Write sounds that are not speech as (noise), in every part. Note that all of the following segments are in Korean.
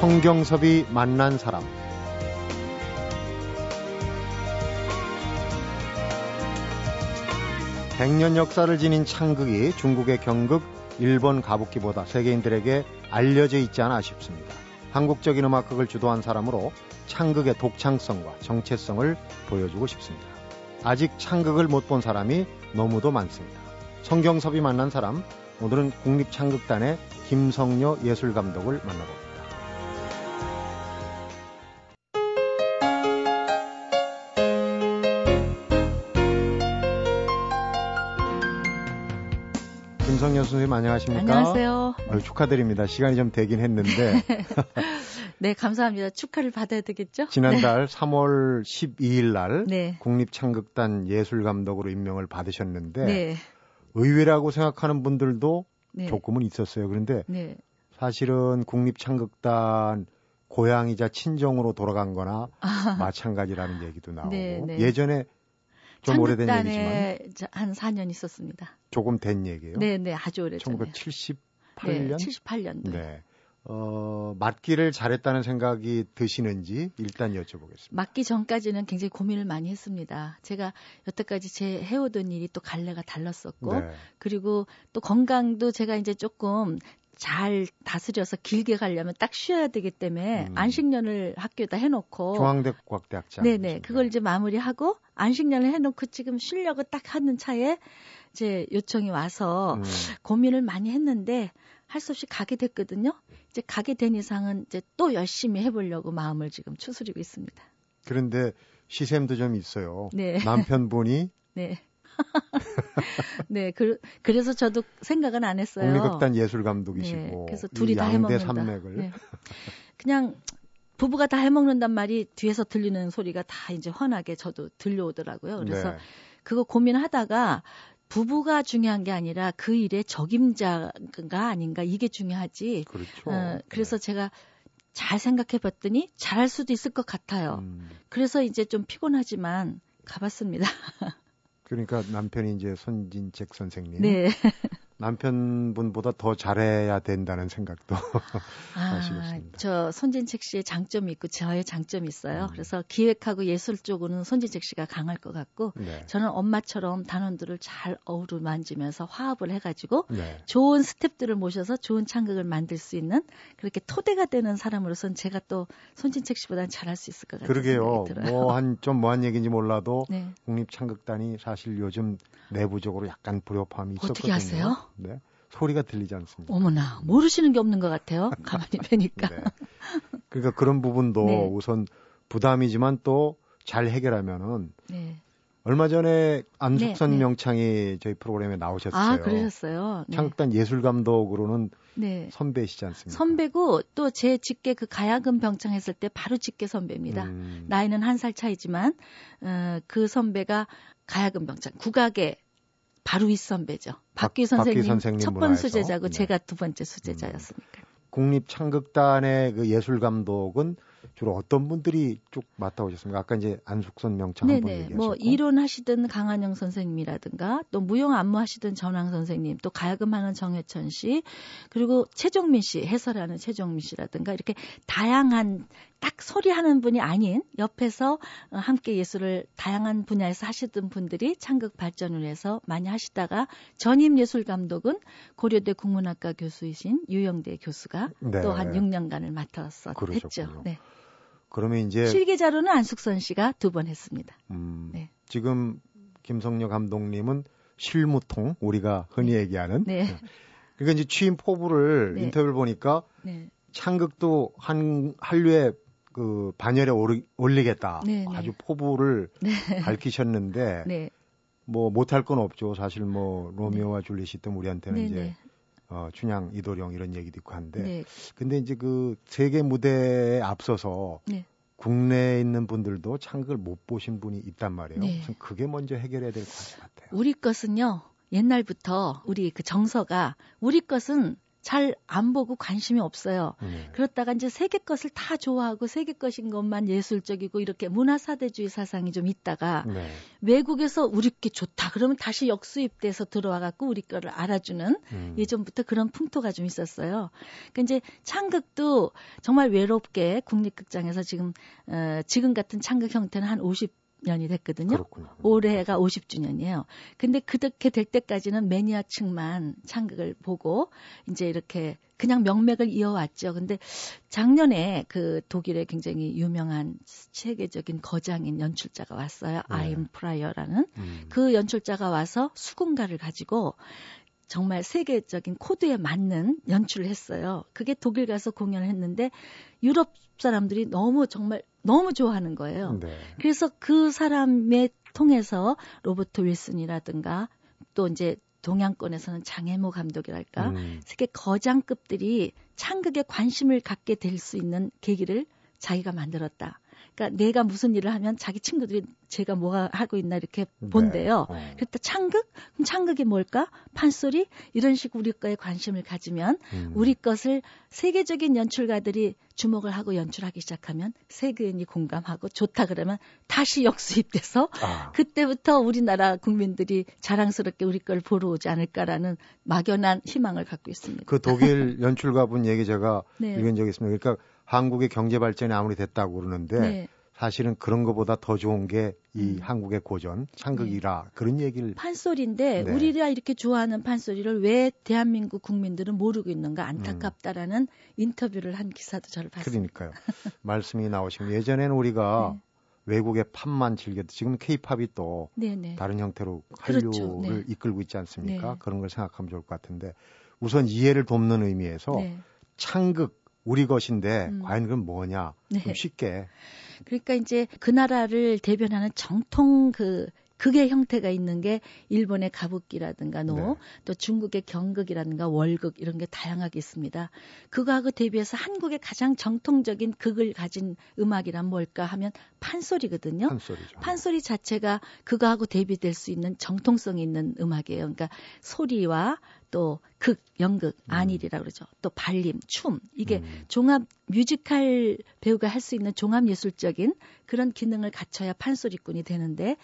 성경섭이 만난 사람 백년 역사를 지닌 창극이 중국의 경극, 일본 가부키보다 세계인들에게 알려져 있지 않아 아쉽습니다. 한국적인 음악극을 주도한 사람으로 창극의 독창성과 정체성을 보여주고 싶습니다. 아직 창극을 못 본 사람이 너무도 많습니다. 성경섭이 만난 사람, 오늘은 국립창극단의 김성녀 예술감독을 만나봅니다. 김성녀 선생님 안녕하십니까? 안녕하세요. 아유, 축하드립니다. 시간이 좀 되긴 했는데. (laughs) 네, 감사합니다. 축하를 받아야 되겠죠? 지난달 네. 3월 12일 날 네. 국립창극단 예술감독으로 임명을 받으셨는데 네. 의외라고 생각하는 분들도 네. 조금은 있었어요. 그런데 네. 사실은 국립창극단 고향이자 친정으로 돌아간 거나 아, 마찬가지라는 얘기도 나오고 네, 네. 예전에 좀 오래된 얘기지만 한 4년 있었습니다. 조금 된 얘기예요. 네, 네, 아주 오래전에. 1978년? 네, 78년도. 네. 어, 맡기를 잘했다는 생각이 드시는지 일단 여쭤보겠습니다. 맡기 전까지는 굉장히 고민을 많이 했습니다. 제가 여태까지 제 해오던 일이 또 갈래가 달랐었고, 네. 그리고 또 건강도 제가 이제 조금 잘 다스려서 길게 가려면 딱 쉬어야 되기 때문에 음. 안식년을 학교에다 해놓고 중앙대국악대학장. 네네. 그걸 이제 마무리하고 안식년을 해놓고 지금 쉬려고 딱 하는 차에 이제 요청이 와서 음, 고민을 많이 했는데 할 수 없이 가게 됐거든요. 이제 가게 된 이상은 이제 또 열심히 해보려고 마음을 지금 추스리고 있습니다. 그런데 시샘도 좀 있어요. 네. 남편분이 (laughs) 네. (laughs) 네. 그, 그래서 저도 생각은 안 했어요. 국립극단 네. 예술 감독이시고 그래서 이 둘이 다 해먹는다. 산맥을 네. 그냥 부부가 다 해먹는단 말이 뒤에서 들리는 소리가 다 이제 훤하게 저도 들려오더라고요. 그래서 네. 그거 고민하다가 부부가 중요한 게 아니라 그 일의 적임자가 아닌가 이게 중요하지. 그렇죠. 어, 그래서 제가 잘 생각해 봤더니 잘할 수도 있을 것 같아요. 음, 그래서 이제 좀 피곤하지만 가봤습니다. (laughs) 그러니까 남편이 이제 손진책 선생님 네. 남편분보다 더 잘해야 된다는 생각도 (laughs) 아, 아시겠습니다. 저 손진책 씨의 장점이 있고 저의 장점이 있어요. 음. 그래서 기획하고 예술 쪽으로는 손진책 씨가 강할 것 같고 네. 저는 엄마처럼 단원들을 잘 어우러만지면서 화합을 해가지고 네. 좋은 스탭들을 모셔서 좋은 창극을 만들 수 있는 그렇게 토대가 되는 사람으로서는 제가 또 손진책 씨보다는 잘할 수 있을 것 같아요. 그러게요. 뭐한 좀 뭐한 얘기인지 몰라도 네. 국립창극단이 사실 요즘 내부적으로 약간 불협화음이 있었거든요. 어떻게 아세요? 네. 소리가 들리지 않습니다. 어머나 모르시는 게 없는 것 같아요. 가만히 (laughs) 뵈니까. 네. 그러니까 그런 부분도 네. 우선 부담이지만 또 잘 해결하면은 네. 얼마 전에 안숙선 네, 네. 명창이 저희 프로그램에 나오셨어요. 아 그러셨어요. 네. 창극단 예술 감독으로는 네. 선배시지 않습니까? 선배고 또 제 직계 그 가야금 병창 했을 때 바로 직계 선배입니다. 음, 나이는 한 살 차이지만 어, 그 선배가 가야금 병창 국악의 바로 윗 선배죠. 박규 박- 박규 선생님, 선생님 첫번 문화에서. 수제자고 네. 제가 두 번째 수제자였으니까. 국립창극단의 그 예술 감독은 주로 어떤 분들이 쭉 맡아 오셨습니까? 아까 이제 안숙선 명창 한번 네네. 얘기하셨고. 뭐 이론 하시던 강한영 선생님이라든가 또 무용 안무 하시던 전황 선생님, 또 가야금 하는 정혜천 씨, 그리고 최종민 씨 해설하는 최종민 씨라든가 이렇게 다양한 딱 소리하는 분이 아닌 옆에서 어, 함께 예술을 다양한 분야에서 하시던 분들이 창극 발전을 해서 많이 하시다가 전임 예술 감독은 고려대 국문학과 교수이신 유영대 교수가 네. 또한 6년간을 맡아서 그러셨군요. 했죠. 네. 그러면 이제 실계자로는 안숙선 씨가 두 번 했습니다. 음, 네. 지금 김성녀 감독님은 실무통 우리가 흔히 얘기하는 네. 그러니까 이제 취임 포부를 네. 인터뷰를 보니까 네. 창극도 한 한류에 그 반열에 오르, 올리겠다 네, 네. 아주 포부를 (laughs) 네. 밝히셨는데 네. 뭐 못할 건 없죠 사실 뭐 로미오와 줄리엣이 있던 우리한테는 네, 이제 네. 어, 춘향 이도령 이런 얘기도 있고 한데 네. 근데 이제 그 세계 무대에 앞서서 네. 국내에 있는 분들도 창극을 못 보신 분이 있단 말이에요. 네. 우선 그게 먼저 해결해야 될 것 같아요. 우리 것은요. 옛날부터 우리 그 정서가 우리 것은 잘 안 보고 관심이 없어요. 네. 그렇다가 이제 세계 것을 다 좋아하고 세계 것인 것만 예술적이고 이렇게 문화사대주의 사상이 좀 있다가 네. 외국에서 우리 게 좋다 그러면 다시 역수입돼서 들어와 갖고 우리 거를 알아주는 음. 예전부터 그런 풍토가 좀 있었어요. 그러니까 이제 창극도 정말 외롭게 국립극장에서 지금 어, 지금 같은 창극 형태는 한 50 년이 됐거든요. 그렇군요. 올해가 50주년이에요. 근데 그렇게 될 때까지는 매니아층만 창극을 보고 이제 이렇게 그냥 명맥을 이어왔죠. 근데 작년에 그 독일의 굉장히 유명한 세계적인 거장인 연출자가 왔어요. 네. 아힘 프라이어라는 음. 그 연출자가 와서 수궁가를 가지고 정말 세계적인 코드에 맞는 연출을 했어요. 그게 독일 가서 공연을 했는데 유럽 사람들이 너무 정말 너무 좋아하는 거예요. 네. 그래서 그 사람의 통해서 로버트 윌슨이라든가 또 이제 동양권에서는 장혜모 감독이랄까 음. 세계 거장급들이 창극에 관심을 갖게 될 수 있는 계기를 자기가 만들었다. 그러니까 내가 무슨 일을 하면 자기 친구들이 제가 뭐가 하고 있나 이렇게 본대요. 네. 어. 그랬다 창극? 그럼 창극이 뭘까? 판소리? 이런 식으로 우리 거에 관심을 가지면 음. 우리 것을 세계적인 연출가들이 주목을 하고 연출하기 시작하면 세계인이 공감하고 좋다 그러면 다시 역수입돼서 아, 그때부터 우리나라 국민들이 자랑스럽게 우리 걸 보러 오지 않을까라는 막연한 희망을 갖고 있습니다. 그 독일 연출가분 얘기 제가 (laughs) 네. 읽은 적이 있습니다. 그러니까 한국의 경제 발전이 아무리 됐다고 그러는데 네. 사실은 그런 것보다 더 좋은 게이 음. 한국의 고전 창극이라 그런 얘기를 판소리인데 네. 우리가 이렇게 좋아하는 판소리를 왜 대한민국 국민들은 모르고 있는가 안타깝다라는 인터뷰를 한 기사도 저를 봤습니다. 그러니까요. (laughs) 말씀이 나오시면 예전에는 우리가 네. 외국의 팝만 즐겼도 지금 케이팝이 또 네네. 다른 형태로 그렇죠. 한류를 네. 이끌고 있지 않습니까? 네. 그런 걸 생각하면 좋을 것 같은데 우선 이해를 돕는 의미에서 네. 창극 우리 것인데 음. 과연 그건 뭐냐 네. 좀 쉽게 그러니까 이제 그 나라를 대변하는 정통 그 극의 형태가 있는 게 일본의 가부키라든가 노, 네. 또 중국의 경극이라든가 월극 이런 게 다양하게 있습니다. 그거하고 대비해서 한국의 가장 정통적인 극을 가진 음악이란 뭘까 하면 판소리거든요. 한 소리죠. 판소리 자체가 그거하고 대비될 수 있는 정통성이 있는 음악이에요. 그러니까 소리와 또 극, 연극, 안일이라고 그러죠. 또 발림, 춤 이게 음. 종합 뮤지컬 배우가 할 수 있는 종합 예술적인 그런 기능을 갖춰야 판소리꾼이 되는데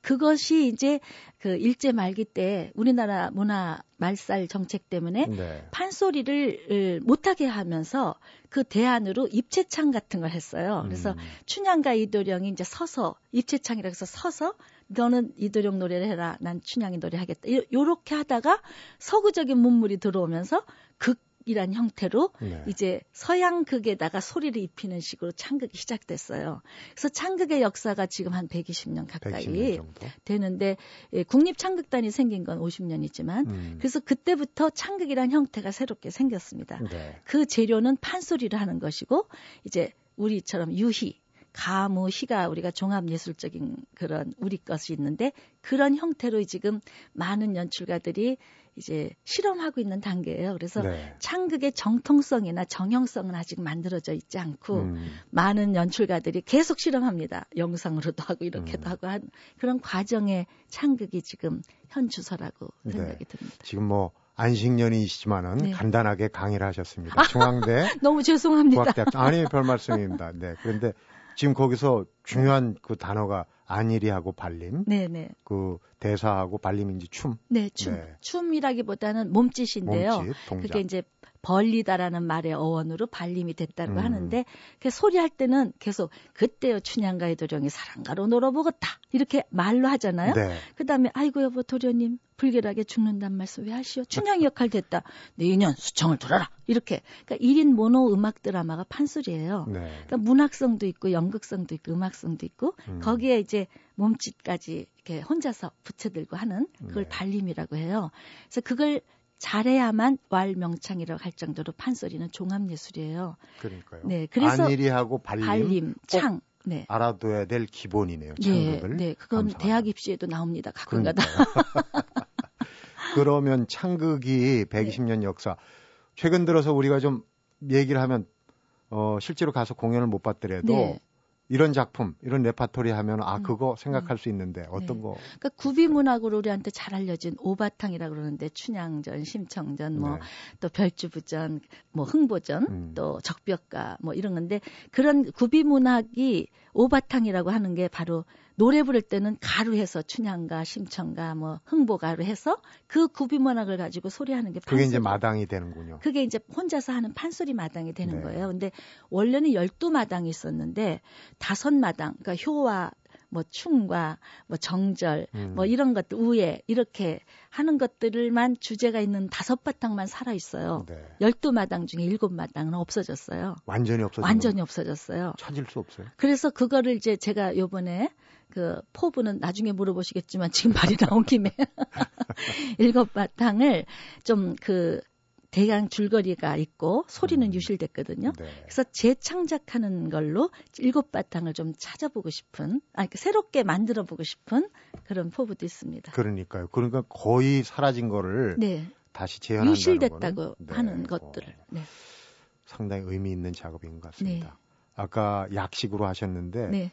그것이 이제 그 일제 말기 때 우리나라 문화 말살 정책 때문에 네. 판소리를 어, 못하게 하면서 그 대안으로 입체창 같은 걸 했어요. 그래서 음. 춘향과 이도령이 이제 서서 입체창이라 해서 서서 너는 이도령 노래를 해라. 난 춘향이 노래 하겠다. 요- 요렇게 하다가 서구적인 문물이 들어오면서 극 이란 형태로 네. 이제 서양 극에다가 소리를 입히는 식으로 창극이 시작됐어요. 그래서 창극의 역사가 지금 한 120년 가까이 110년 정도. 되는데 예, 국립 창극단이 생긴 건 50년이지만 음. 그래서 그때부터 창극이란 형태가 새롭게 생겼습니다. 네. 그 재료는 판소리를 하는 것이고 이제 우리처럼 유희, 가무, 희가 우리가 종합 예술적인 그런 우리 것이 있는데 그런 형태로 지금 많은 연출가들이 이제 실험하고 있는 단계예요. 그래서 네. 창극의 정통성이나 정형성은 아직 만들어져 있지 않고 음. 많은 연출가들이 계속 실험합니다. 영상으로도 하고 이렇게도 음. 하고 한 그런 과정의 창극이 지금 현 주소라고 네. 생각이 듭니다. 지금 뭐 안식년이시지만은 네. 간단하게 강의를 하셨습니다. (laughs) 중앙대 너무 죄송합니다. 국악대학 아니 별 말씀입니다. 네. 그런데 지금 거기서 중요한 그 단어가 안일이하고 발림, 네네. 그 대사하고 발림인지 춤, 네, 춤. 네. 춤이라기보다는 몸짓인데요. 몸짓, 동작. 그게 이제 벌리다라는 말의 어원으로 발림이 됐다고 음. 하는데 그 소리할 때는 계속 그때요 춘향가의 도령이 사랑가로 놀아보겠다 이렇게 말로 하잖아요. 네. 그다음에 아이고 여보 도련님 불결하게 죽는단 말씀 왜 하시오? 춘향 역할 됐다. 내년 수청을 들어라. 이렇게 그러니까 1인 모노 음악 드라마가 판소리예요. 네. 그러니까 문학성도 있고 연극성도 있고 음악성도 있고 음. 거기에 이제 몸짓까지 이렇게 혼자서 붙여들고 하는 그걸 네. 발림이라고 해요. 그래서 그걸 잘해야만 왈명창이라고 할 정도로 판소리는 종합 예술이에요. 그러니까요. 네, 그래서 안일이하고 발림, 발림, 꼭 창. 네. 알아둬야 될 기본이네요. 네, 창극을. 네, 그건 감상하는. 대학 입시에도 나옵니다. 가끔가다. (laughs) 그러면 창극이 120년 역사. 최근 들어서 우리가 좀 얘기를 하면 어 실제로 가서 공연을 못 봤더라도 네. 이런 작품, 이런 레파토리 하면 아 음, 그거 생각할 수 있는데 어떤 네. 거? 그러니까 구비 문학으로 우리한테 잘 알려진 오바탕이라 그러는데 춘향전, 심청전, 뭐 네. 또 별주부전, 뭐 흥보전, 음. 또 적벽가 뭐 이런 건데 그런 구비 문학이 오바탕이라고 하는 게 바로 노래 부를 때는 가루해서 춘향가, 심청가, 뭐 흥보가로 해서 그 구비문학을 가지고 소리하는 게 그게 이제 판소리. 마당이 되는군요. 그게 이제 혼자서 하는 판소리 마당이 되는 네. 거예요. 근데 원래는 12마당이 있었는데 다섯 마당, 그러니까 효와 뭐 충과 뭐 정절 음. 뭐 이런 것들 우애 이렇게 하는 것들만 주제가 있는 다섯 바탕만 살아 있어요. 네. 12마당 중에 7마당은 없어졌어요. 완전히 없어진 완전히 거 없어졌어요. 찾을 수 없어요. 그래서 그거를 이제 제가 요번에 그 포부는 나중에 물어보시겠지만 지금 말이 나온 김에 (laughs) 일곱 바탕을 좀그 대강 줄거리가 있고 소리는 음. 유실됐거든요. 네. 그래서 재창작하는 걸로 일곱 바탕을 좀 찾아보고 싶은, 아, 새롭게 만들어 보고 싶은 그런 포부도 있습니다. 그러니까요. 그러니까 거의 사라진 거를 네, 다시 재현한다는 유실됐다고 네. 하는 어, 것들을. 네, 상당히 의미 있는 작업인 것 같습니다. 아까 약식으로 하셨는데 네.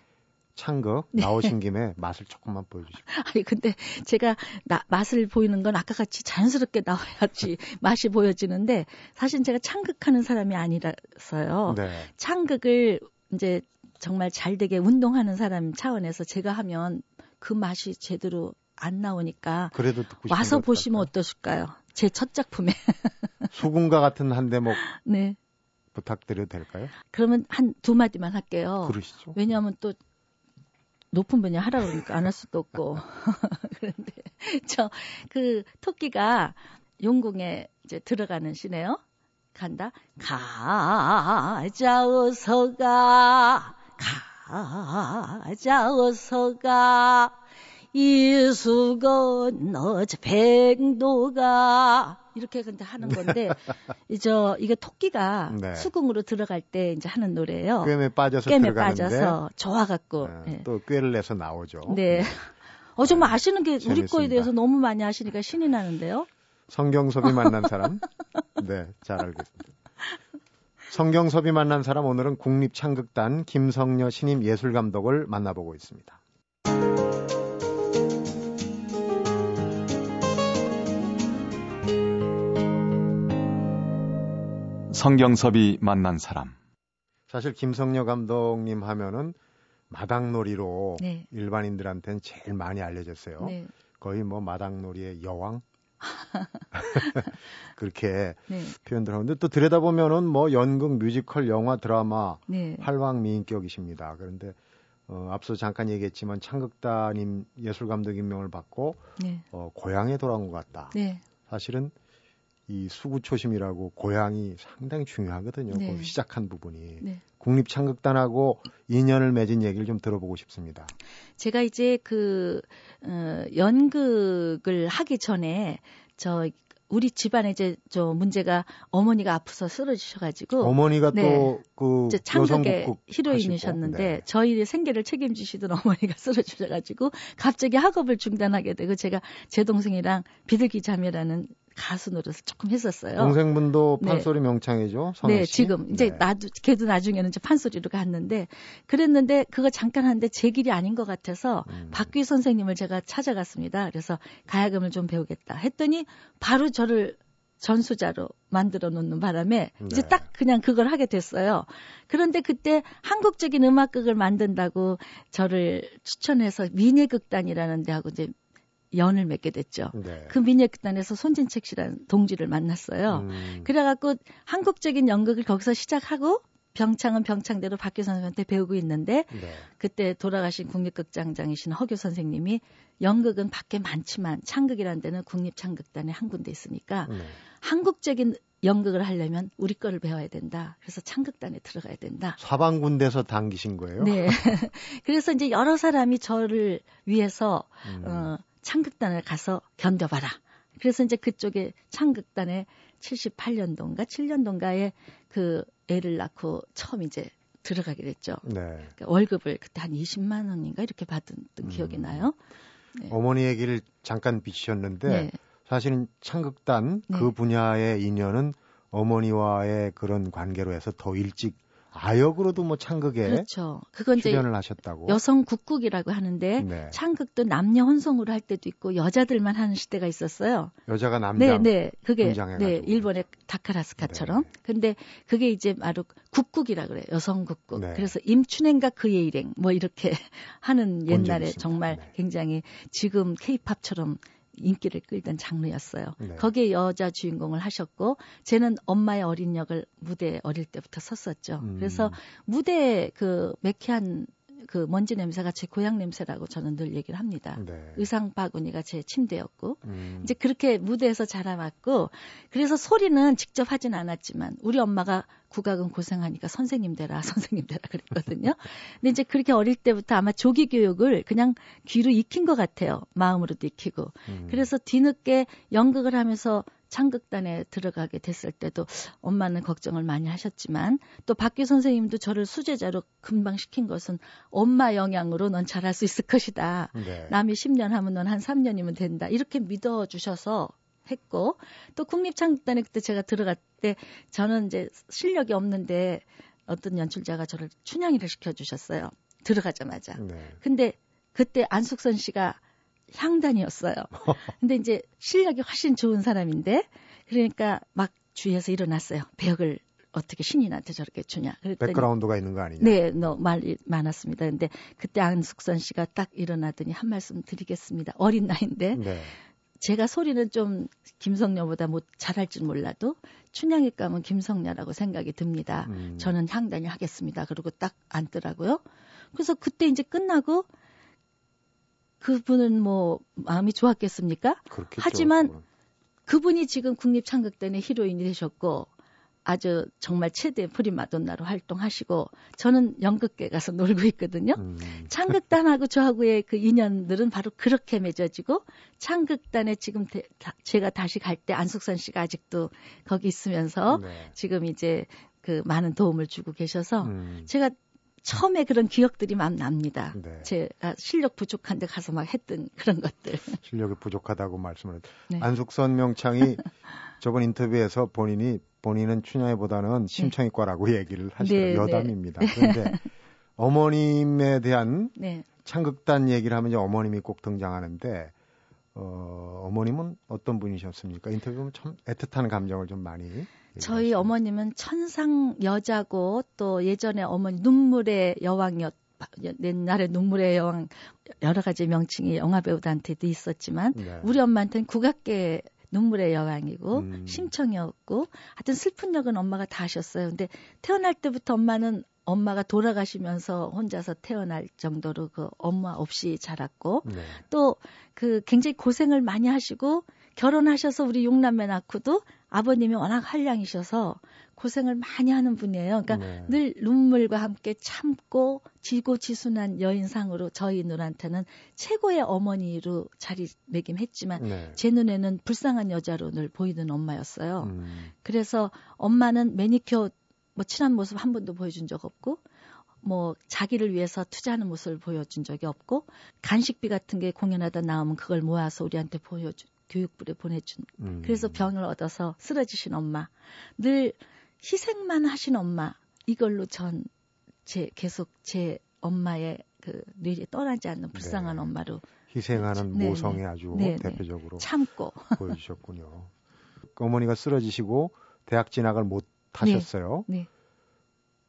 창극 네. 나오신 (laughs) 김에 맛을 조금만 보여주시죠. 아니 근데 제가 나- 맛을 보이는 건 아까 같이 자연스럽게 나와야지 (laughs) 맛이 보여지는데 사실 제가 창극하는 사람이 아니라서요. 네. 창극을 이제 정말 잘 되게 운동하는 사람 차원에서 제가 하면 그 맛이 제대로 안 나오니까 그래도 와서 것 보시면. 어떠실까요? 제 첫 작품에. (laughs) 수군가 같은 한 대목 네. 부탁드려도 될까요? 그러면 한 두 마디만 할게요. 그러시죠. 왜냐하면 또 높은 분이 하라 그러니까 안 할 수도 없고 (laughs) 그런데 저 그 토끼가 용궁에 이제 들어가는 시네요. 간다. 가자 어서 가 가자 어서 가 이수건 어저 백도가 이렇게 근데 하는 건데 이제 이게 토끼가 네. 수궁으로 들어갈 때 이제 하는 노래예요. 꿰매 빠져서 꿰매 들어가는데 빠져서 좋아 갖고 어, 네. 또 꾀를 내서 나오죠. 네. 어 정말 아시는 게 우리 재밌습니다. 거에 대해서 너무 많이 아시니까 신이 나는데요. 성경섭이 만난 사람. (laughs) 네, 잘 알겠습니다. 성경섭이 만난 사람 오늘은 국립창극단 김성녀 신임 예술감독을 만나보고 있습니다. 성경섭이 만난 사람. 사실 김성녀 감독님 하면은 마당놀이로 네. 일반인들한테는 제일 많이 알려졌어요. 네. 거의 뭐 마당놀이의 여왕 (laughs) (laughs) 그렇게 네. 표현들 하는데 또 들여다보면은 뭐 연극, 뮤지컬, 영화, 드라마 네. 활왕 미인격이십니다. 그런데 어, 앞서 잠깐 얘기했지만 창극단임 예술 감독 임명을 받고 네. 어, 고향에 돌아온 것 같다. 네. 사실은 이 수구초심이라고 고향이 상당히 중요하거든요. 네. 거기 시작한 부분이 네. 국립창극단하고 인연을 맺은 얘기를 좀 들어보고 싶습니다. 제가 이제 그 어, 연극을 하기 전에 저 우리 집안에 이제 저 문제가 어머니가 아프서 쓰러지셔가지고 어머니가 네. 또그 이제 창극의 히로인이셨는데 네. 저희의 생계를 책임지시던 (laughs) 어머니가 쓰러지셔가지고 갑자기 학업을 중단하게 되고 제가 제 동생이랑 비둘기 자매라는 가수 노릇을 조금 했었어요. 동생분도 네. 판소리 명창이죠. 선혜 네, 씨? 지금 이제 네. 나도 걔도 나중에는 이제 판소리로 갔는데 그랬는데 그거 잠깐 하는데 제 길이 아닌 것 같아서 음. 박귀 선생님을 제가 찾아갔습니다. 그래서 가야금을 좀 배우겠다 했더니 바로 저를 전수자로 만들어 놓는 바람에 이제 네. 딱 그냥 그걸 하게 됐어요. 그런데 그때 한국적인 음악극을 만든다고 저를 추천해서 미네극단이라는 데하고 이제 연을 맺게 됐죠. 네. 그 미네극단에서 손진책 씨라는 동지를 만났어요. 음, 그래갖고 한국적인 연극을 거기서 시작하고 병창은 병창대로 박규 선생님한테 배우고 있는데 네. 그때 돌아가신 국립극장장이신 허교 선생님이 연극은 밖에 많지만 창극이라는 데는 국립창극단에 한 군데 있으니까 네. 한국적인 연극을 하려면 우리 거를 배워야 된다. 그래서 창극단에 들어가야 된다. 사방군데서 당기신 거예요? 네. (laughs) 그래서 이제 여러 사람이 저를 위해서 음, 어, 창극단을 가서 견뎌봐라. 그래서 이제 그쪽에 창극단에 78년도인가 7년도인가에 그 애를 낳고 처음 이제 들어가게 됐죠. 네. 그러니까 월급을 그때 한 20만 원인가 이렇게 받은 기억이 음. 나요. 네. 어머니 얘기를 잠깐 비치셨는데 네. 사실은 창극단 네. 그 분야의 인연은 어머니와의 그런 관계로 해서 더 일찍 아역으로도 뭐 창극에 그렇죠. 그건 이제 출연을 하셨다고. 여성 국극이라고 하는데 네. 창극도 남녀 혼성으로 할 때도 있고 여자들만 하는 시대가 있었어요. 여자가 남자. 네, 네. 그게. 네, 일본의 다카라스카처럼. 네. 근데 그게 이제 바로 국국이라 그래요. 여성 국국. 네. 그래서 임춘행과 그의 일행 뭐 이렇게 (laughs) 하는 옛날에. 정말 네. 굉장히 지금 케이팝처럼 인기를 끌던 장르였어요. 네. 거기에 여자 주인공을 하셨고 쟤는 엄마의 어린 역을 무대 어릴 때부터 섰었죠. 음. 그래서 무대 그 매캐한 그 먼지 냄새가 제 고향 냄새라고 저는 늘 얘기를 합니다. 네. 의상 바구니가 제 침대였고 음. 이제 그렇게 무대에서 자라왔고 그래서 소리는 직접 하진 않았지만 우리 엄마가 국악은 고생하니까 선생님 되라 (laughs) 선생님 되라 그랬거든요. 근데 이제 그렇게 어릴 때부터 아마 조기 교육을 그냥 귀로 익힌 것 같아요. 마음으로도 익히고. 음. 그래서 뒤늦게 연극을 하면서 창극단에 들어가게 됐을 때도 엄마는 걱정을 많이 하셨지만 또 박규 선생님도 저를 수제자로 금방 시킨 것은 엄마 영향으로 넌 잘할 수 있을 것이다. 네. 남이 10년 하면 넌 한 3년이면 된다. 이렇게 믿어 주셔서 했고 또 국립창극단에 그때 제가 들어갈 때 저는 이제 실력이 없는데 어떤 연출자가 저를 춘향이를 시켜 주셨어요. 들어가자마자. 네. 근데 그때 안숙선 씨가 향단이었어요. (laughs) 근데 이제 실력이 훨씬 좋은 사람인데 그러니까 막 주위에서 일어났어요. 배역을 어떻게 신인한테 저렇게 주냐. 그랬더니 백그라운드가 있는 거 아니냐. 네, 너 말이 많았습니다. 근데 그때 안숙선 씨가 딱 일어나더니 한 말씀 드리겠습니다. 어린 나이인데 네. 제가 소리는 좀 김성녀보다 못 잘할 줄 몰라도 춘향이 감은 김성녀라고 생각이 듭니다. 음. 저는 향단이 하겠습니다. 그리고 딱 앉더라고요. 그래서 그때 이제 끝나고 그분은 뭐 마음이 좋았겠습니까? 그렇겠죠. 하지만. 그분이 지금 국립창극단의 히로인이 되셨고 아주 정말 최대 프리마돈나로 활동하시고 저는 연극계 가서 놀고 있거든요. 음. 창극단하고 저하고의 그 인연들은 바로 그렇게 맺어지고 창극단에 지금 대- 다- 제가 다시 갈 때 안숙선 씨가 아직도 거기 있으면서 네. 지금 이제 그 많은 도움을 주고 계셔서 음. 제가 처음에 그런 기억들이 막 납니다. 네. 제가 실력 부족한데 가서 막 했던 그런 것들. (laughs) 실력이 부족하다고 말씀을 했 네. 안숙선 명창이 (laughs) 저번 인터뷰에서 본인이 본인은 춘향이보다는 심청이과라고 얘기를 하시더라고요. 네, 네. 여담입니다. 그런데 어머님에 대한 네. 창극단 얘기를 하면 이제 어머님이 꼭 등장하는데 어, 어머님은 어떤 분이셨습니까? 인터뷰 보면 참 애틋한 감정을 좀 많이 저희 얘기하시네요. 어머님은 천상 여자고 또 예전에 어머니 눈물의 여왕이었 옛날에 눈물의 여왕 여러 가지 명칭이 영화 배우들한테도 있었지만 네. 우리 엄마한테는 국악계 눈물의 여왕이고 음. 심청이었고 하여튼 슬픈 역은 엄마가 다 하셨어요. 근데 태어날 때부터 엄마는 엄마가 돌아가시면서 혼자서 태어날 정도로 그 엄마 없이 자랐고 네. 또그 굉장히 고생을 많이 하시고 결혼하셔서 우리 육남매 낳고도 아버님이 워낙 한량이셔서 고생을 많이 하는 분이에요. 그러니까 네. 늘 눈물과 함께 참고 지고지순한 여인상으로 저희 눈한테는 최고의 어머니로 자리매김했지만 네. 제 눈에는 불쌍한 여자로 늘 보이는 엄마였어요. 음. 그래서 엄마는 매니큐어 뭐 친한 모습 한 번도 보여준 적 없고 뭐 자기를 위해서 투자하는 모습을 보여준 적이 없고 간식비 같은 게 공연하다 나오면 그걸 모아서 우리한테 보여준 교육부에 보내준 음. 그래서 병을 얻어서 쓰러지신 엄마 늘 희생만 하신 엄마 이걸로 전 제 계속 제 엄마의 그 뇌리 떠나지 않는 불쌍한 네. 엄마로 희생하는 네, 모성이 네. 아주 네, 네. 대표적으로 참고 (laughs) 보여주셨군요. 어머니가 쓰러지시고 대학 진학을 못 하셨어요. 네.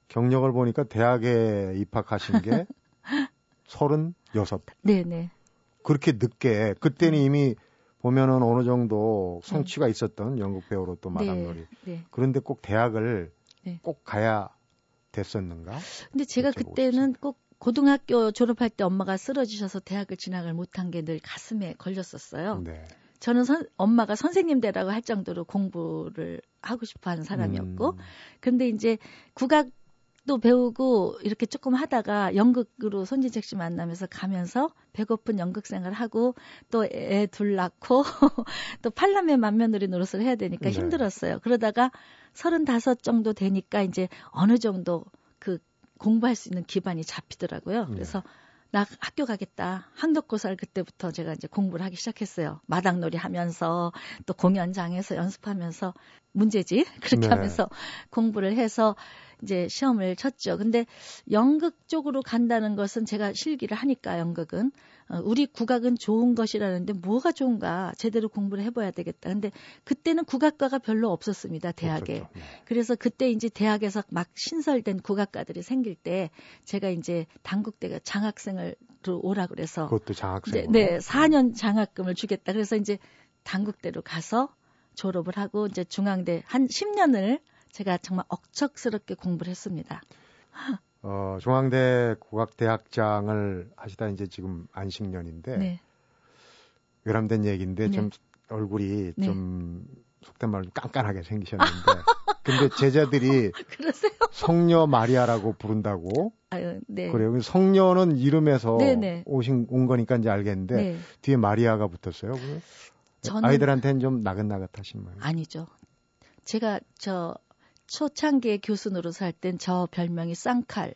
경력을 보니까 대학에 입학하신 게 (laughs) 서른 여섯. 네네 그렇게 늦게 그때는 음. 이미 보면은 어느 정도 성취가 있었던 연극 배우로 또 마담놀이. 네. 그런데 꼭 대학을 네. 꼭 가야 됐었는가? 근데 제가 그때는 꼭 고등학교 졸업할 때 엄마가 쓰러지셔서 대학을 진학을 못한 게 늘 가슴에 걸렸었어요. 네. 저는 선- 엄마가 선생님 되라고 할 정도로 공부를 하고 싶어 하는 사람이었고, 음, 근데 이제 국악 도 배우고 이렇게 조금 하다가 연극으로 손진책 씨 만나면서 가면서 배고픈 연극 생활 하고 또 애 둘 낳고 (laughs) 또 팔남의 맏며느리 노릇을 해야 되니까 네. 힘들었어요. 그러다가 서른다섯 정도 되니까 이제 어느 정도 그 공부할 수 있는 기반이 잡히더라고요. 네. 그래서 나 학교 가겠다. 학력고사를 그때부터 제가 이제 공부를 하기 시작했어요. 마당놀이 하면서 또 공연장에서 연습하면서 문제지 (laughs) 그렇게 네. 하면서 공부를 해서 이제 시험을 쳤죠. 근데 연극 쪽으로 간다는 것은 제가 실기를 하니까 연극은 어, 우리 국악은 좋은 것이라는데 뭐가 좋은가 제대로 공부를 해봐야 되겠다. 근데 그때는 국악과가 별로 없었습니다 대학에. 없었죠. 네. 그래서 그때 이제 대학에서 막 신설된 국악가들이 생길 때 제가 이제 당국대가 장학생을 오라 그래서 그것도 장학생. 네, 네, 4년 장학금을 주겠다. 그래서 이제 당국대로 가서 졸업을 하고 이제 중앙대 한 10년을 제가 정말 억척스럽게 공부를 했습니다. 어, 중앙대 국악대학장을 하시다 이제 지금 안식년인데 네. 외람된 얘기인데 네. 좀 얼굴이 네. 좀 속된 말로 좀 깐깐하게 생기셨는데 (laughs) 근데 제자들이 그러세요? 성녀 마리아라고 부른다고 아유, 네. 그래요. 성녀는 이름에서 네네. 오신 온 거니까 이제 알겠는데 네. 뒤에 마리아가 붙었어요. 저는 아이들한테는 좀 나긋나긋하신 모양. 아니죠. 제가 저 초창기에 교수 노릇을 할땐 저 별명이 쌍칼,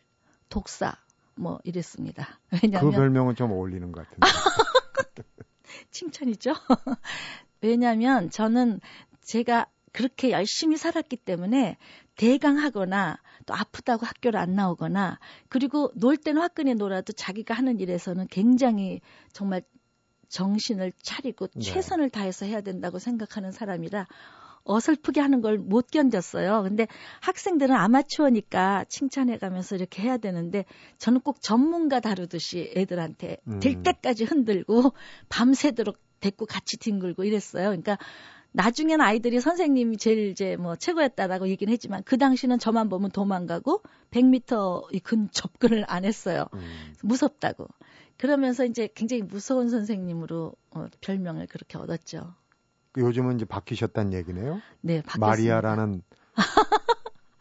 독사 뭐 이랬습니다. 그 왜냐하면 별명은 좀 어울리는 것 같은데. (laughs) 칭찬이죠. (laughs) 왜냐하면 저는 제가 그렇게 열심히 살았기 때문에 대강하거나 또 아프다고 학교를 안 나오거나 그리고 놀 때는 화끈히 놀아도 자기가 하는 일에서는 굉장히 정말 정신을 차리고 네. 최선을 다해서 해야 된다고 생각하는 사람이라 어설프게 하는 걸 못 견뎠어요. 근데 학생들은 아마추어니까 칭찬해가면서 이렇게 해야 되는데 저는 꼭 전문가 다루듯이 애들한테 음. 될 때까지 흔들고 밤새도록 데리고 같이 뒹굴고 이랬어요. 그러니까 나중엔 아이들이 선생님이 제일 이제 뭐 최고였다라고 얘기는 했지만 그 당시는 저만 보면 도망가고 100m 이근 접근을 안 했어요. 음. 무섭다고. 그러면서 이제 굉장히 무서운 선생님으로 어, 별명을 그렇게 얻었죠. 그 요즘은 이제 바뀌셨다는 얘기네요. 네, 바뀌었습니다. 마리아라는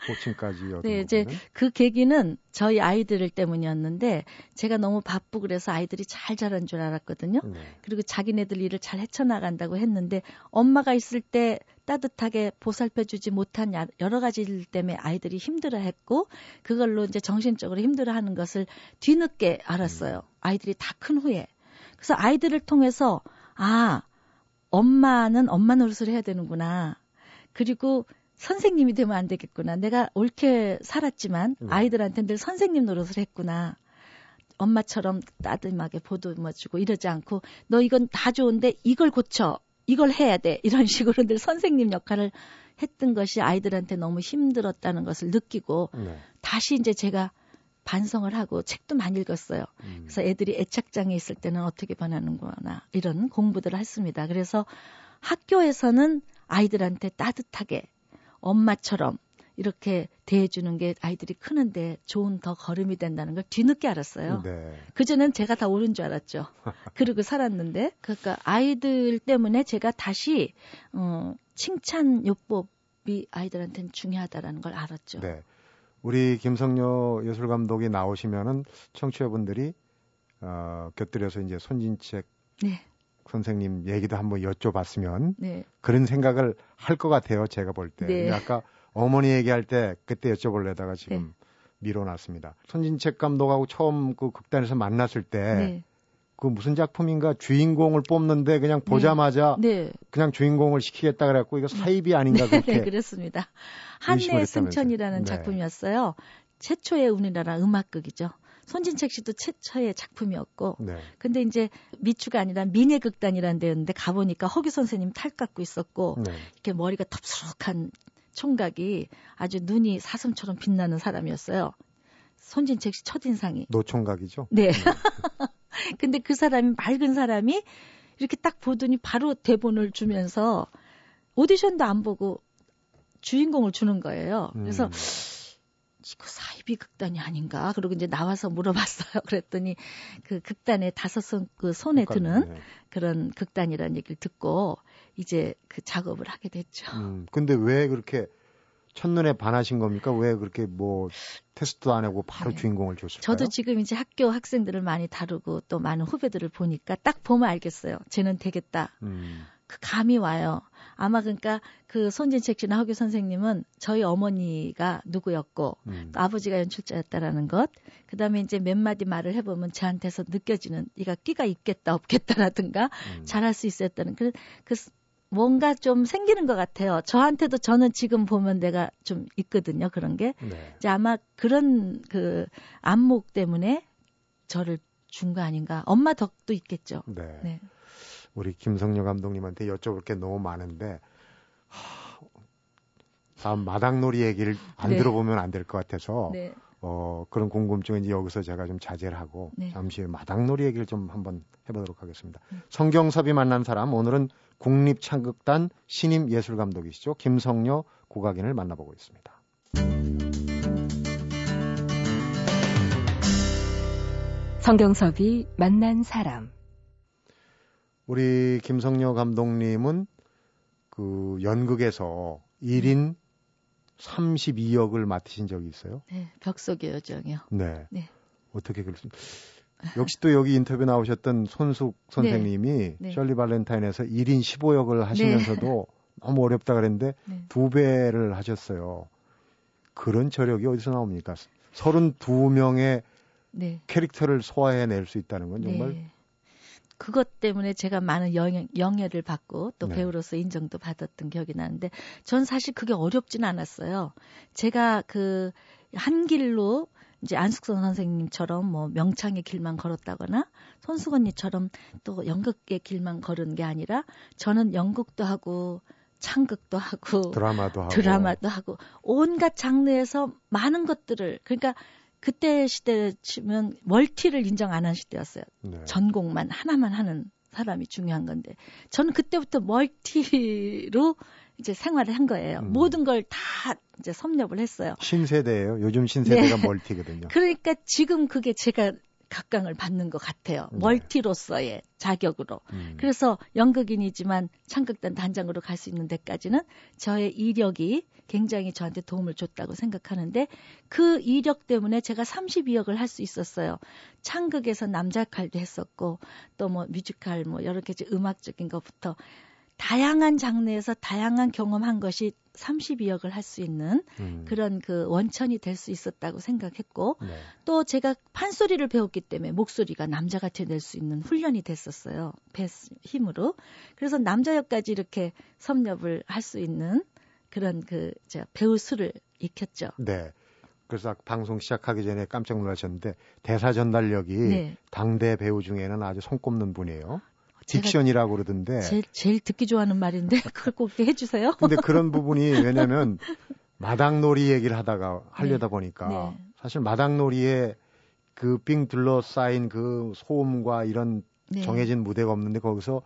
호칭까지 얻은 네, 이제 거군요. 그 계기는 저희 아이들 때문이었는데 제가 너무 바쁘고 그래서 아이들이 잘 자란 줄 알았거든요. 네. 그리고 자기네들 일을 잘 헤쳐나간다고 했는데 엄마가 있을 때 따뜻하게 보살펴주지 못한 야- 여러 가지 일 때문에 아이들이 힘들어했고 그걸로 이제 정신적으로 힘들어하는 것을 뒤늦게 알았어요. 아이들이 다 큰 후에. 그래서 아이들을 통해서 아 엄마는 엄마 노릇을 해야 되는구나. 그리고 선생님이 되면 안 되겠구나. 내가 옳게 살았지만 네. 아이들한테 늘 선생님 노릇을 했구나. 엄마처럼 따뜻하게 보듬어주고 이러지 않고 너 이건 다 좋은데 이걸 고쳐 이걸 해야 돼 이런 (laughs) 식으로 늘 선생님 역할을 했던 것이 아이들한테 너무 힘들었다는 것을 느끼고 네. 다시 이제 제가 반성을 하고 책도 많이 읽었어요. 음. 그래서 애들이 애착장애 있을 때는 어떻게 변하는구나 이런 공부들을 했습니다. 그래서 학교에서는 아이들한테 따뜻하게 엄마처럼 이렇게 대해주는 게 아이들이 크는데 좋은 더 걸음이 된다는 걸 뒤늦게 알았어요. 네. 그전엔 제가 다 옳은 줄 알았죠. 그러고 살았는데, 그러니까 아이들 때문에 제가 다시 어, 칭찬 요법이 아이들한테는 중요하다라는 걸 알았죠. 네. 우리 김성녀 예술 감독이 나오시면은 청취자분들이 어, 곁들여서 이제 손진책 네, 선생님 얘기도 한번 여쭤봤으면 네, 그런 생각을 할 것 같아요. 제가 볼 때. 네. 아까 어머니 얘기할 때 그때 여쭤보려다가 지금 미뤄놨습니다. 손진책 감독하고 처음 그 극단에서 만났을 때 네, 그 무슨 작품인가 주인공을 뽑는데 그냥 보자마자 네, 그냥 주인공을 시키겠다 그래갖고 이거 사입이 아닌가 네, 그렇게 그렇습니다. 의심을 한내. 승천이라는 네. 작품이었어요. 최초의 우리나라 음악극이죠. 손진책 씨도 최초의 작품이었고, 네. 근데 이제 미추가 아니라 미네극단이라는 데였는데 가보니까 허규 선생님 탈 깎고 있었고, 네. 이렇게 머리가 덥수룩한 총각이 아주 눈이 사슴처럼 빛나는 사람이었어요. 손진책 씨 첫인상이. 노총각이죠. 네. (laughs) (laughs) 근데 그 사람이 맑은 사람이 이렇게 딱 보더니 바로 대본을 주면서 오디션도 안 보고 주인공을 주는 거예요. 그래서 음. 이거 사이비 극단이 아닌가? 그리고 이제 나와서 물어봤어요. (laughs) 그랬더니 그 극단에 다섯 손, 그 손에 드는 네. 그런 극단이라는 얘기를 듣고 이제 그 작업을 하게 됐죠. 음, 근데 왜 그렇게 첫눈에 반하신 겁니까? 왜 그렇게 뭐 테스트도 안 하고 바로 네. 주인공을 줬을까요? 저도 지금 이제 학교 학생들을 많이 다루고 또 많은 후배들을 보니까 딱 보면 알겠어요. 쟤는 되겠다. 음, 그 감이 와요. 아마 그러니까 그 손진책 씨나 허규 선생님은 저희 어머니가 누구였고 음. 또 아버지가 연출자였다라는 것, 그 다음에 이제 몇 마디 말을 해보면 저한테서 느껴지는, 네가 끼가 있겠다, 없겠다라든가, 음. 잘할 수 있었다는 그, 그 뭔가 좀 생기는 것 같아요. 저한테도 저는 지금 보면 내가 좀 있거든요. 그런 게. 네. 이제 아마 그런 그 안목 때문에 저를 준 거 아닌가. 엄마 덕도 있겠죠. 네. 네. 우리 김성녀 감독님한테 여쭤볼 게 너무 많은데 하, 다음 마당놀이 얘기를 안 네. 들어보면 안 될 것 같아서 네. 어, 그런 궁금증은 이제 여기서 제가 좀 자제를 하고 네. 잠시 후에 마당놀이 얘기를 좀 한번 해보도록 하겠습니다. 음. 성경섭이 만난 사람 오늘은 국립창극단 신임 예술감독이시죠 김성녀 국악인을 만나보고 있습니다. 성경섭이 만난 사람. 우리 김성녀 감독님은 그 연극에서 1인 32역을 맡으신 적이 있어요. 네. 벽속의 여정이요. 네. 네. 어떻게 그렇습니까? 역시 또 여기 인터뷰 나오셨던 손숙 선생님이 네. 셜리 발렌타인에서 1인 15역을 하시면서도 (laughs) 너무 어렵다 그랬는데 네. 두 배를 하셨어요. 그런 저력이 어디서 나옵니까? 32명의 네. 캐릭터를 소화해낼 수 있다는 건 정말 네. 그것 때문에 제가 많은 영향, 영예를 받고 또 네. 배우로서 인정도 받았던 기억이 나는데 전 사실 그게 어렵진 않았어요. 제가 그 한 길로 이제 안숙선 선생님처럼 뭐 명창의 길만 걸었다거나 손수 언니처럼 또 연극의 길만 걸은 게 아니라 저는 연극도 하고 창극도 하고 드라마도 하고 드라마도 하고 온갖 장르에서 많은 것들을 그러니까 그때 시대 치면 멀티를 인정 안 한 시대였어요. 네. 전공만 하나만 하는 사람이 중요한 건데 저는 그때부터 멀티로 이제 생활을 한 거예요. 음. 모든 걸 다 이제 섭렵을 했어요. 신세대예요. 요즘 신세대가 네. 멀티거든요. (laughs) 그러니까 지금 그게 제가 각광을 받는 것 같아요. 네. 멀티로서의 자격으로. 음. 그래서 연극인이지만 창극단 단장으로 갈 수 있는 데까지는 저의 이력이 굉장히 저한테 도움을 줬다고 생각하는데 그 이력 때문에 제가 32역을 할 수 있었어요. 창극에서 남자 역할도 했었고 또 뭐 뮤지컬 뭐 여러 가지 음악적인 것부터 다양한 장르에서 다양한 경험한 것이 32역을 할 수 있는 음. 그런 그 원천이 될 수 있었다고 생각했고 네. 또 제가 판소리를 배웠기 때문에 목소리가 남자같이 낼 수 있는 훈련이 됐었어요. 배 힘으로. 그래서 남자역까지 이렇게 섭렵을 할 수 있는 그런 그 제가 배우 수를 익혔죠. 네. 그래서 방송 시작하기 전에 깜짝 놀라셨는데 대사 전달력이 네. 당대 배우 중에는 아주 손꼽는 분이에요. 딕션이라고 그러던데. 제일, 제일 듣기 좋아하는 말인데 (laughs) 그걸 꼭 해주세요. 근데 그런 (laughs) 부분이 왜냐면 마당놀이 얘기를 하다가 하려다 보니까 네. 사실 마당놀이에 그 빙 둘러싸인 그 소음과 이런 네. 정해진 무대가 없는데 거기서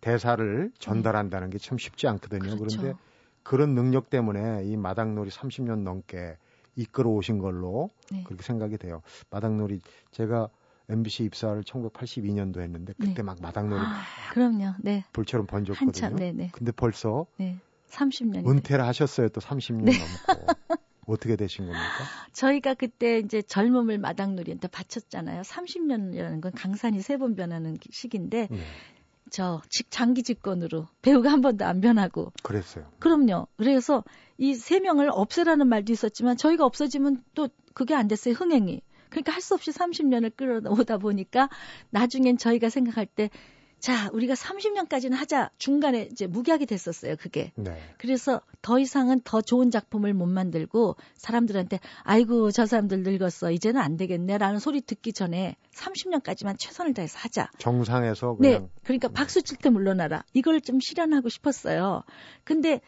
대사를 전달한다는 게 참 쉽지 않거든요. 그렇죠. 그런데 그런 능력 때문에 이 마당놀이 30년 넘게 이끌어 오신 걸로 네. 그렇게 생각이 돼요. 마당놀이 제가 MBC 입사를 1982년도 했는데 그때 네. 막 마당놀이 막 아, 그럼요. 네. 불처럼 번졌거든요. 한참, 네네. 근데 벌써 네. 30년이. 은퇴를 하셨어요. 또 30년 네. 넘고. (laughs) 어떻게 되신 겁니까? 저희가 그때 이제 젊음을 마당놀이한테 바쳤잖아요. 30년이라는 건 강산이 세 번 변하는 시기인데 네, 저 직- 장기 집권으로 배우가 한 번도 안 변하고 그랬어요. 그럼요. 그래서 이 세 명을 없애라는 말도 있었지만 저희가 없어지면 또 그게 안 됐어요. 흥행이. 그러니까 할 수 없이 30년을 끌어오다 보니까 나중엔 저희가 생각할 때 자, 우리가 30년까지는 하자. 중간에 이제 무기하게 됐었어요. 그게. 네. 그래서 더 이상은 더 좋은 작품을 못 만들고 사람들한테 아이고 저 사람들 늙었어 이제는 안 되겠네 라는 소리 듣기 전에 30년까지만 최선을 다해서 하자. 정상에서 네, 그냥 그러니까 박수 칠 때 물러나라. 이걸 좀 실현하고 싶었어요. 근데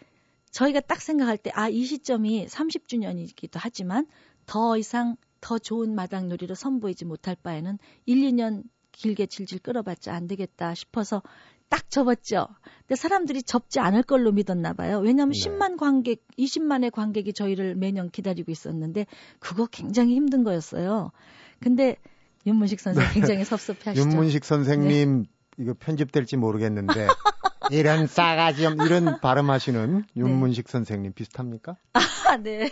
저희가 딱 생각할 때 아 이 시점이 30주년이기도 하지만 더 이상 더 좋은 마당놀이로 선보이지 못할 바에는 1, 2년 길게 질질 끌어봤자 안 되겠다 싶어서 딱 접었죠. 근데 사람들이 접지 않을 걸로 믿었나 봐요. 왜냐하면 네. 10만 관객, 20만의 관객이 저희를 매년 기다리고 있었는데 그거 굉장히 힘든 거였어요. 근데 윤문식 선생 굉장히 섭섭해 하시죠. 네. 윤문식 선생님 이거 편집될지 모르겠는데 이런 싸가지 없 이런 발음하시는 윤문식 선생님 비슷합니까? 아, 네.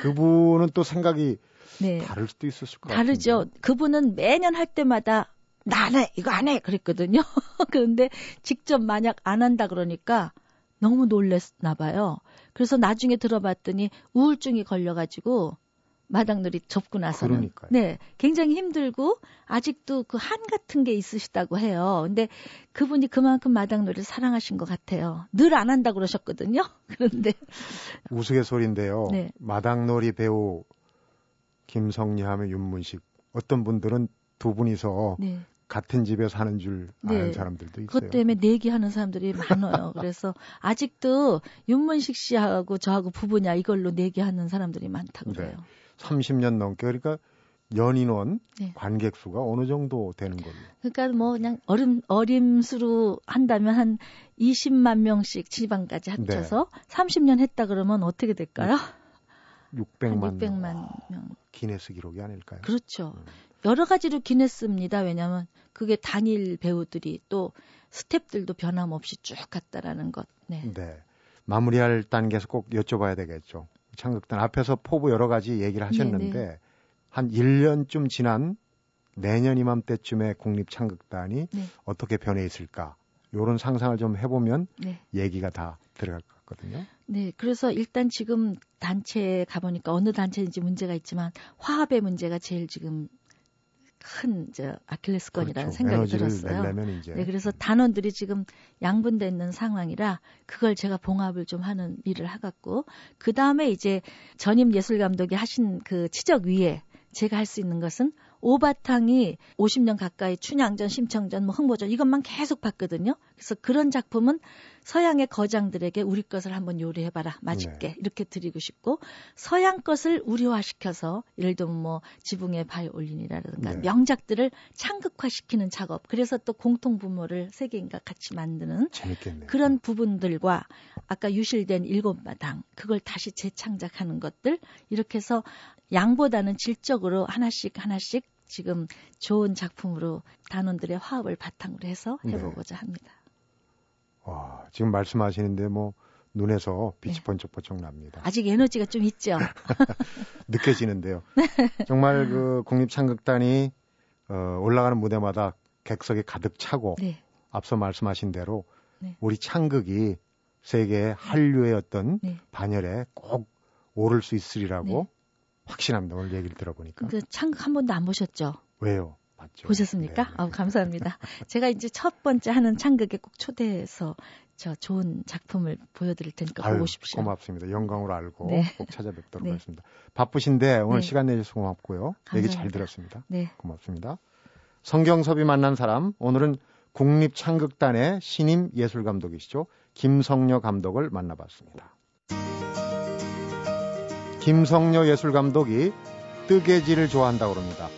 그분은 또 생각이 네. 다를 수도 있었을 것 다르죠. 같은데. 그분은 매년 할 때마다 나 안 해, 이거 안 해, 그랬거든요. (laughs) 그런데 직접 만약 안 한다 그러니까 너무 놀랬나 봐요. 그래서 나중에 들어봤더니 우울증이 걸려가지고 마당놀이 접고 나서는 그러니까요. 네 굉장히 힘들고 아직도 그 한 같은 게 있으시다고 해요. 근데 그분이 그만큼 마당놀이를 사랑하신 것 같아요. 늘 안 한다 고 그러셨거든요. (laughs) 그런데 우스갯소리인데요. 네. 마당놀이 배우 김성리 하면 윤문식 어떤 분들은 두 분이서 네. 같은 집에 사는 줄 아는 네. 사람들도 있어요. 그것 때문에 내기하는 사람들이 많아요. (laughs) 그래서 아직도 윤문식 씨하고 저하고 부부냐 이걸로 내기하는 사람들이 많다고 네. 그래요. 30년 넘게 그러니까 연인원 네. 관객 수가 어느 정도 되는 걸로. 그러니까 뭐 그냥 어림 어림수로 한다면 한 20만 명씩 지방까지 합쳐서 30년 했다 그러면 어떻게 될까요? 한 600만, 600만 명. 기네스 기록이 아닐까요? 그렇죠. 음. 여러 가지로 기냈습니다. 왜냐하면 그게 단일 배우들이 또 스탭들도 변함없이 쭉 갔다라는 것. 네. 네. 마무리할 단계에서 꼭 여쭤봐야 되겠죠. 창극단 앞에서 포부 여러 가지 얘기를 하셨는데 네, 한 1년쯤 지난 내년 이맘때쯤에 국립 창극단이 네. 어떻게 변해 있을까? 요런 상상을 좀 해보면 네. 얘기가 다 들어갈 것 같거든요. 네, 그래서 일단 지금 단체에 가보니까 어느 단체인지 문제가 있지만 화합의 문제가 제일 지금 큰 저 아킬레스건이라는 그렇죠. 생각이 들었어요. 네, 그래서 단원들이 지금 양분돼 있는 상황이라 그걸 제가 봉합을 좀 하는 일을 하갔고 그 다음에 이제 전임 예술 감독이 하신 그 치적 위에 제가 할 수 있는 것은 오바탕이 50년 가까이 춘향전, 심청전, 뭐 흥보전 이것만 계속 봤거든요. 그래서 그런 작품은 서양의 거장들에게 우리 것을 한번 요리해봐라 맛있게 네. 이렇게 드리고 싶고 서양 것을 우리화시켜서 예를 들면 뭐 지붕의 바이올린이라든가 네. 명작들을 창극화시키는 작업 그래서 또 공통 부모를 세계인과 같이 만드는 재밌겠네요. 그런 부분들과 아까 유실된 일곱 마당 그걸 다시 재창작하는 것들 이렇게 해서 양보다는 질적으로 하나씩 하나씩 지금 좋은 작품으로 단원들의 화합을 바탕으로 해서 네. 해보고자 합니다. 와, 지금 말씀하시는데 뭐 눈에서 빛이 네. 번쩍번쩍 납니다. 아직 에너지가 좀 있죠. (laughs) 느껴지는데요. 정말 그 국립창극단이 어, 올라가는 무대마다 객석이 가득 차고 네, 앞서 말씀하신 대로 네. 우리 창극이 세계의 한류의 어떤 네. 반열에 꼭 오를 수 있으리라고 네. 확신합니다. 오늘 얘기를 들어보니까. 그 창극 한 번도 안 보셨죠? 왜요? 맞죠. 보셨습니까? 네. 아우, 감사합니다. 제가 이제 첫 번째 하는 창극에 꼭 초대해서 저 좋은 작품을 보여드릴 테니까 아유, 보고 싶시오. 고맙습니다. 영광으로 알고 네. 꼭 찾아뵙도록 네. 하겠습니다. 바쁘신데 오늘 네. 시간 내주셔서 고맙고요. 얘기 잘 감사합니다. 들었습니다. 네, 고맙습니다. 성경섭이 만난 사람 오늘은 국립창극단의 신임 예술감독이시죠. 김성녀 감독을 만나봤습니다. 김성녀 예술감독이 뜨개질을 좋아한다고 합니다.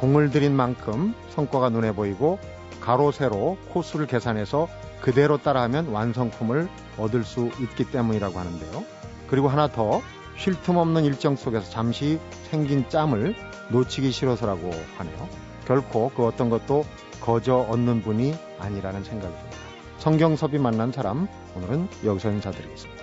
공을 들인 만큼 성과가 눈에 보이고 가로 세로 코스를 계산해서 그대로 따라하면 완성품을 얻을 수 있기 때문이라고 하는데요. 그리고 하나 더 쉴 틈 없는 일정 속에서 잠시 생긴 짬을 놓치기 싫어서라고 하네요. 결코 그 어떤 것도 거저 얻는 분이 아니라는 생각이 듭니다. 성경섭이 만난 사람 오늘은 여기서 인사드리겠습니다.